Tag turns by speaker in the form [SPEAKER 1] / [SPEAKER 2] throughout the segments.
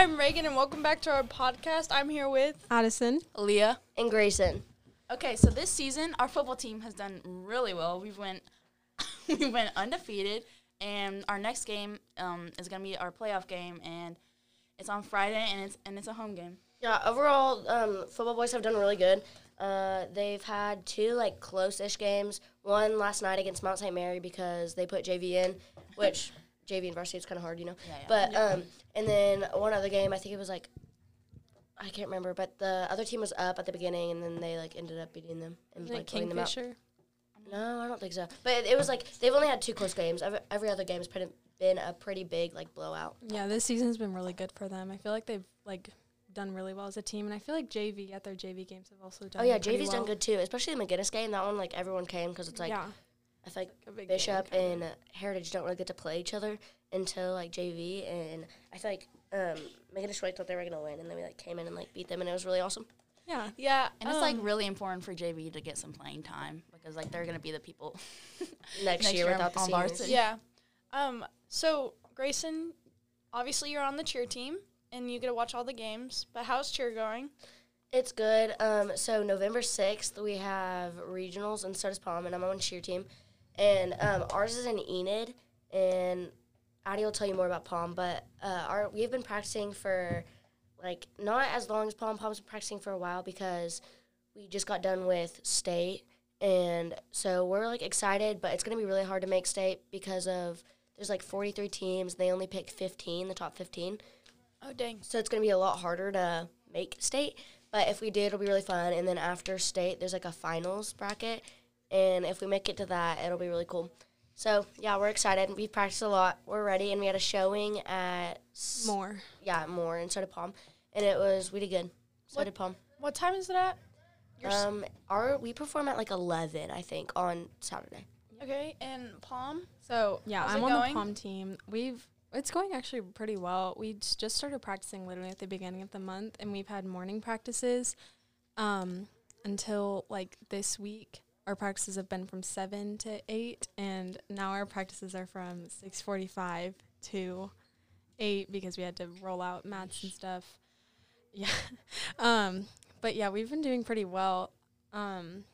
[SPEAKER 1] I'm Reagan, and welcome back to our podcast. I'm here with
[SPEAKER 2] Addison.
[SPEAKER 3] Leah.
[SPEAKER 4] And Grayson.
[SPEAKER 3] Okay, so this season our football team has done really well. We went we went undefeated, and our next game um, is gonna be our playoff game, and it's on Friday, and it's and it's a home game.
[SPEAKER 4] Yeah, overall, um, football boys have done really good. Uh, they've had two like close-ish games. One last night against Mount St. Mary because they put JV in, which JV and varsity it's kind of hard, you know.
[SPEAKER 3] Yeah, yeah.
[SPEAKER 4] But um, and then one other game, I think it was like I can't remember, but the other team was up at the beginning, and then they like ended up beating them and
[SPEAKER 2] Isn't
[SPEAKER 4] like
[SPEAKER 2] it
[SPEAKER 4] blowing them out.
[SPEAKER 2] Kingfisher?
[SPEAKER 4] No, I don't think so. But it, it was like they've only had two close games. Every, every other game's pretty, been a pretty big like blowout.
[SPEAKER 2] Yeah, this season's been really good for them. I feel like they've like done really well as a team, and I feel like JV at their JV games have also done.
[SPEAKER 4] Oh yeah, JV's
[SPEAKER 2] well.
[SPEAKER 4] done good too, especially the McGuinness game. That one like everyone came because it's like
[SPEAKER 2] yeah,
[SPEAKER 4] I feel like
[SPEAKER 2] a big game,
[SPEAKER 4] Bishop and uh, Heritage don't really get to play each other until like JV, and I feel like um, McGuinness really thought they were gonna win, and then we like came in and like beat them, and it was really awesome.
[SPEAKER 2] yeah,
[SPEAKER 1] yeah,
[SPEAKER 3] And it's like
[SPEAKER 1] um,
[SPEAKER 3] really important for JV to get some playing time because like they're gonna be the people
[SPEAKER 4] Next,
[SPEAKER 3] Next
[SPEAKER 4] year,
[SPEAKER 3] year
[SPEAKER 4] without the
[SPEAKER 3] on
[SPEAKER 4] seniors.
[SPEAKER 3] varsity.
[SPEAKER 1] yeah. Um, so Grayson, obviously you're on the cheer team, and you get to watch all the games. But how's cheer going?
[SPEAKER 4] It's good. Um, so November sixth we have regionals, and so does Pom, and I'm on cheer team, and um, ours is in Enid, and Addie will tell you more about Pom, but uh, our we've been practicing for like not as long as Pom. Pom's been practicing for a while because we just got done with state, and so we're like excited, but it's gonna be really hard to make state because of there's like 43 teams, they only pick 15, the top 15.
[SPEAKER 1] Oh dang.
[SPEAKER 4] So it's going to be a lot harder to make state. But if we do, it'll be really fun. And then after state, there's like a finals bracket. And if we make it to that, it'll be really cool. So yeah, we're excited. We've practiced a lot. We're ready. And we had a showing at, s-
[SPEAKER 2] more.
[SPEAKER 4] yeah, more. And so did Pom. And it was, we did good. So
[SPEAKER 1] What-
[SPEAKER 4] did Pom.
[SPEAKER 1] What time is it at? Your
[SPEAKER 4] Um, our, we perform at like 11, I think, on Saturday.
[SPEAKER 1] okay, and Pom.
[SPEAKER 2] So yeah,
[SPEAKER 1] How's
[SPEAKER 2] I'm
[SPEAKER 1] it
[SPEAKER 2] on
[SPEAKER 1] going?
[SPEAKER 2] the Pom team. We've it's going actually pretty well. We s- just started practicing literally at the beginning of the month, and we've had morning practices um, until like this week. Our practices have been from seven to eight, and now our practices are from six forty-five to eight because we had to roll out mats and stuff. Yeah, um, but yeah, we've been doing pretty well. Um,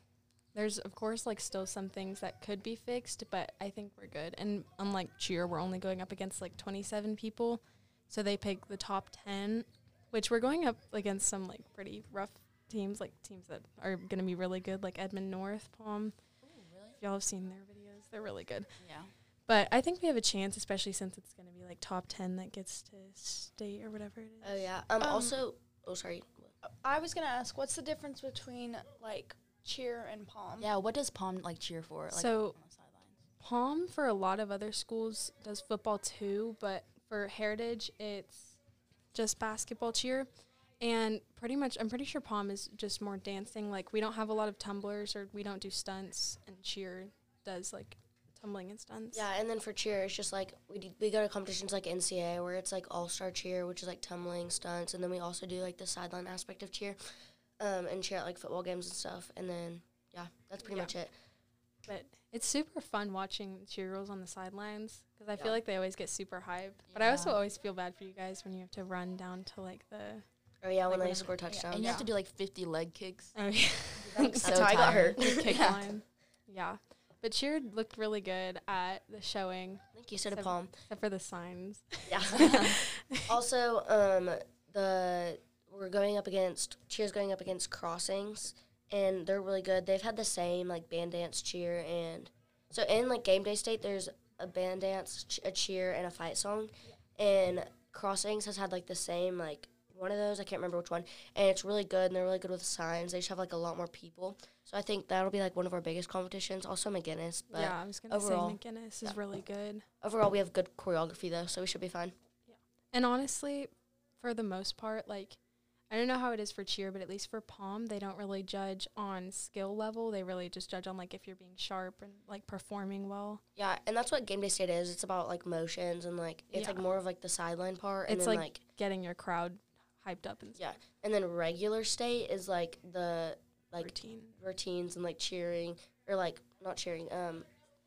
[SPEAKER 2] there's of course like still some things that could be fixed, but I think we're good. And unlike cheer, we're only going up against like 27 people, so they pick the top 10, which we're going up against some like pretty rough teams, like teams that are going to be really good, like Edmond North, Pom.
[SPEAKER 3] really?
[SPEAKER 2] If y'all have seen their videos, they're really good.
[SPEAKER 3] Yeah.
[SPEAKER 2] But I think we have a chance, especially since it's going to be like top 10 that gets to state or whatever it is.
[SPEAKER 4] Oh, yeah. Um,
[SPEAKER 1] Um,
[SPEAKER 4] also, oh, sorry.
[SPEAKER 1] I was gonna ask, what's the difference between like cheer and Pom?
[SPEAKER 3] Yeah. What does Pom like cheer for? Like,
[SPEAKER 2] So-
[SPEAKER 3] on?
[SPEAKER 2] Pom for a lot of other schools does football too, but for Heritage it's just basketball cheer. And pretty much I'm pretty sure Pom is just more dancing. Like we don't have a lot of tumblers or we don't do stunts and cheer does like tumbling and stunts.
[SPEAKER 4] Yeah, and then for cheer, it's just like we do, we go to competitions like NCAA where it's like all star cheer, which is like tumbling stunts, and then we also do like the sideline aspect of cheer, um, and cheer at like football games and stuff. And then yeah, that's pretty
[SPEAKER 2] Yeah.
[SPEAKER 4] much it.
[SPEAKER 2] But it's super fun watching cheer girls on the sidelines because I
[SPEAKER 4] Yeah.
[SPEAKER 2] feel like they always get super hyped. But I also always feel bad for you guys when you have to run down to like the.
[SPEAKER 4] Oh yeah,
[SPEAKER 2] Like
[SPEAKER 4] when they
[SPEAKER 2] whenever-
[SPEAKER 4] score
[SPEAKER 3] Yeah,
[SPEAKER 4] touchdowns.
[SPEAKER 3] And you have to do like 50 leg kicks.
[SPEAKER 2] Oh yeah.
[SPEAKER 4] That's
[SPEAKER 3] so
[SPEAKER 4] how I got
[SPEAKER 3] tired.
[SPEAKER 4] hurt.
[SPEAKER 2] kick
[SPEAKER 3] Yeah.
[SPEAKER 2] line. Yeah. But cheer looked really good at the showing,
[SPEAKER 4] Thank you, so did Pom.
[SPEAKER 2] except for the signs.
[SPEAKER 4] Yeah. also, um, the we're going up against cheers going up against crossings, and they're really good. They've had the same like band dance cheer and so in like game day state, there's a band dance, ch- a cheer, and a fight song, and crossings has had like the same like one of those. I can't remember which one, and it's really good. And they're really good with signs. They just have like a lot more people. So I think that'll be like one of our biggest competitions. Also McGuinness, but
[SPEAKER 2] yeah, I was gonna
[SPEAKER 4] overall,
[SPEAKER 2] say McGuinness
[SPEAKER 4] yeah.
[SPEAKER 2] is really good.
[SPEAKER 4] overall we have good choreography though, so we should be fine.
[SPEAKER 2] Yeah, and honestly, for the most part, like I don't know how it is for cheer, but at least for Pom, they don't really judge on skill level. They really just judge on like if you're being sharp and like performing well.
[SPEAKER 4] Yeah, and that's what game day state is. It's about like motions and like it's like more of like the sideline part, and
[SPEAKER 2] It's
[SPEAKER 4] then
[SPEAKER 2] like-
[SPEAKER 4] like,
[SPEAKER 2] Getting your crowd hyped up and
[SPEAKER 4] yeah, and then regular state is like the like
[SPEAKER 2] routine.
[SPEAKER 4] routines and like cheering or like not cheering, um,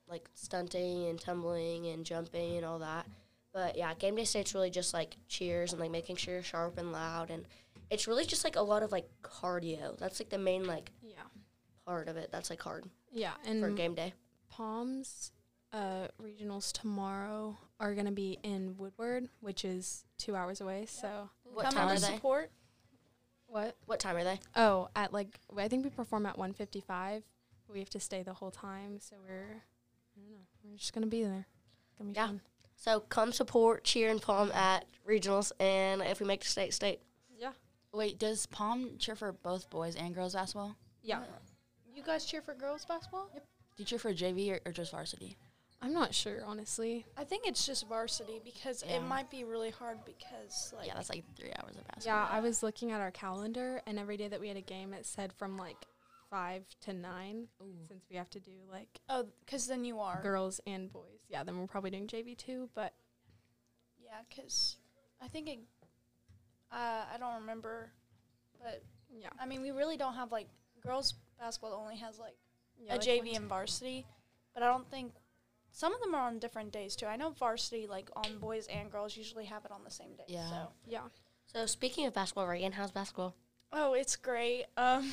[SPEAKER 4] like stunting and tumbling and jumping and all that. But yeah, game day state's really just like cheers and like making sure you're sharp and loud, and it's really just like a lot of like cardio. That's like the main like
[SPEAKER 2] Yeah.
[SPEAKER 4] part of it. That's like hard
[SPEAKER 2] Yeah. and for
[SPEAKER 4] game day.
[SPEAKER 2] Poms uh, regionals tomorrow are going to be in Woodward, which is two hours away. So,
[SPEAKER 4] What
[SPEAKER 1] Come
[SPEAKER 4] time
[SPEAKER 1] out
[SPEAKER 4] are
[SPEAKER 1] to
[SPEAKER 4] they?
[SPEAKER 1] support.
[SPEAKER 2] what?
[SPEAKER 4] What time are they?
[SPEAKER 2] Oh, at like, I think we perform at 155. We have to stay the whole time. So, we're, I don't know, we're just going to be there. Gonna be
[SPEAKER 4] Yeah.
[SPEAKER 2] fun.
[SPEAKER 4] So come support, cheer, and pom at regionals, and if we make the state, state.
[SPEAKER 2] Yeah.
[SPEAKER 3] Wait, does Pom cheer for both boys and girls basketball?
[SPEAKER 2] Yeah.
[SPEAKER 1] You guys cheer for girls basketball?
[SPEAKER 3] Do you cheer for JV or, or just varsity?
[SPEAKER 2] I'm not sure, honestly.
[SPEAKER 1] I think it's just varsity because
[SPEAKER 3] Yeah.
[SPEAKER 1] it might be really hard because like
[SPEAKER 3] yeah, that's like three hours of basketball.
[SPEAKER 2] Yeah, I was looking at our calendar, and every day that we had a game, it said from like five to nine, since we have to do like
[SPEAKER 1] oh, because then you are
[SPEAKER 2] girls and boys. Yeah, then we're probably doing JV too, but
[SPEAKER 1] yeah, because I think it. Uh, I don't remember, but
[SPEAKER 2] yeah.
[SPEAKER 1] I mean we really don't have like girls basketball only has like
[SPEAKER 2] yeah
[SPEAKER 1] a
[SPEAKER 2] like
[SPEAKER 1] JV and varsity, but I don't think some of them are on different days too. I know varsity like on boys and girls usually have it on the same day.
[SPEAKER 3] Yeah.
[SPEAKER 1] So.
[SPEAKER 2] Yeah.
[SPEAKER 4] So speaking of basketball, Reagan, how's basketball?
[SPEAKER 1] Oh, it's great. Um,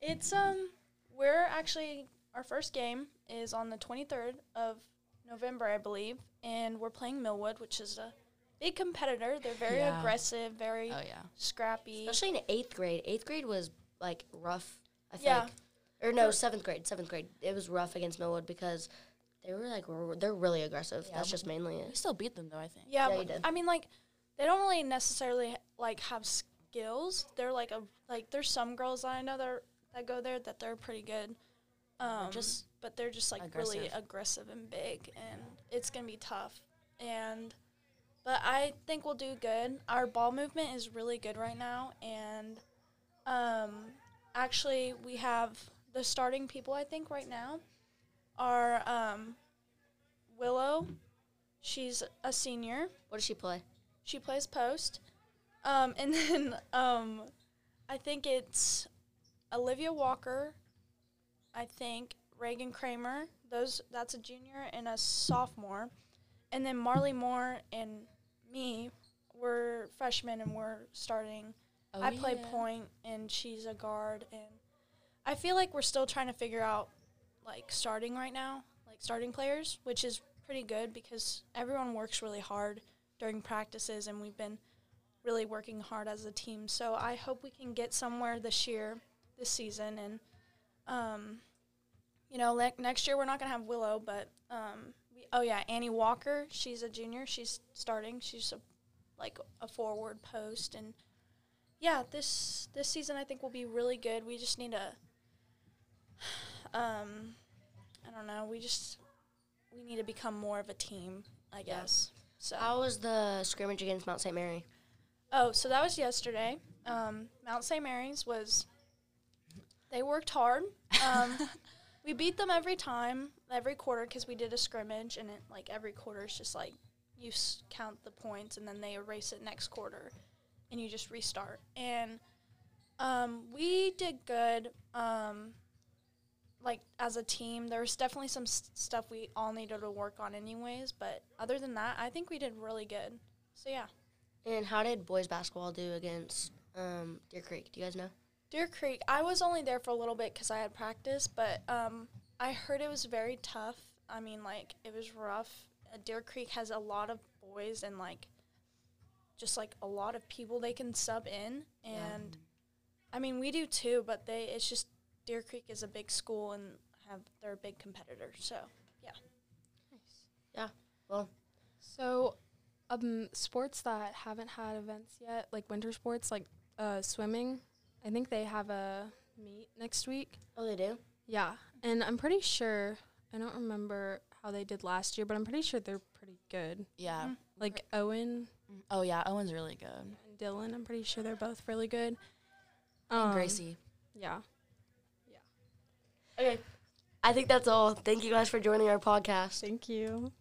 [SPEAKER 1] it's um, we're actually our first game is on the 23rd of November, I believe, and we're playing Millwood, which is a big competitor. They're very
[SPEAKER 3] Yeah.
[SPEAKER 1] aggressive, very
[SPEAKER 3] Oh yeah.
[SPEAKER 1] scrappy.
[SPEAKER 4] Especially in eighth grade. Eighth grade was like rough. I think.
[SPEAKER 1] Yeah.
[SPEAKER 4] Or no, seventh grade. Seventh grade. It was rough against Millwood because they were like they're really aggressive.
[SPEAKER 3] Yeah,
[SPEAKER 4] That's just mainly
[SPEAKER 3] We
[SPEAKER 4] it.
[SPEAKER 3] still beat them though. I think.
[SPEAKER 1] Yeah,
[SPEAKER 4] Yeah,
[SPEAKER 1] but-
[SPEAKER 4] did.
[SPEAKER 1] I mean, like they don't really necessarily like have skills. They're like a like there's some girls that I know that are, that go there that they're pretty good. Um,
[SPEAKER 3] just
[SPEAKER 1] but they're just like really
[SPEAKER 3] aggressive.
[SPEAKER 1] aggressive and big, and it's gonna be tough. And but I think we'll do good. Our ball movement is really good right now, and um, actually we have the starting people. I think right now are um, Willow. She's a senior.
[SPEAKER 4] What does she play?
[SPEAKER 1] She plays post. Um, and then um, I think it's Olivia Walker. I think Reagan Kramer. Those that's a junior and a sophomore, and then Marley Moore and me. We're freshmen and we're starting.
[SPEAKER 3] Oh,
[SPEAKER 1] I play
[SPEAKER 3] yeah.
[SPEAKER 1] point and she's a guard, and I feel like we're still trying to figure out like starting right now, like starting players, which is pretty good because everyone works really hard during practices, and we've been really working hard as a team. So I hope we can get somewhere this year, this season, and um, you know, like next year we're not gonna have Willow, but um, we, oh yeah, Annie Walker, she's a junior, she's starting, she's a like a forward post, and yeah, this this season I think will be really good. We just need to, um, I don't know, we just we need to become more of a team, I guess. So
[SPEAKER 4] How was the scrimmage against Mount St. Mary?
[SPEAKER 1] Oh, so that was yesterday. Um, Mount St. Mary's was. They worked hard. Um, we beat them every time, every quarter, because we did a scrimmage, and it like every quarter is just like you s- count the points, and then they erase it next quarter, and you just restart. And um, we did good. Um, like as a team, there was definitely some s- stuff we all needed to work on, anyways. But other than that, I think we did really good. So yeah.
[SPEAKER 4] And how did boys basketball do against um, Deer Creek? Do you guys know?
[SPEAKER 1] Deer Creek, I was only there for a little bit because I had practice, but um, I heard it was very tough. I mean, like, it was rough. Uh, Deer Creek has a lot of boys and, like, just like a lot of people they can sub in. And I mean, we do too, but they, it's just Deer Creek is a big school and have, they're a big competitor. So, yeah. Nice. Yeah. Well.
[SPEAKER 2] So, um, sports that haven't had events yet, like winter sports, like uh, swimming, I think they have a meet next week.
[SPEAKER 4] Oh, they do.
[SPEAKER 2] Yeah, and I'm pretty sure I don't remember how they did last year, but I'm pretty sure they're pretty good.
[SPEAKER 3] Yeah.
[SPEAKER 1] Mhm.
[SPEAKER 2] Like Owen
[SPEAKER 3] Oh yeah. Owen's really good.
[SPEAKER 2] and Dylan, I'm pretty sure they're both really good.
[SPEAKER 3] And
[SPEAKER 2] Um,
[SPEAKER 3] Gracie.
[SPEAKER 2] Yeah.
[SPEAKER 4] Okay. I think that's all. Thank you guys for joining our podcast.
[SPEAKER 2] Thank you.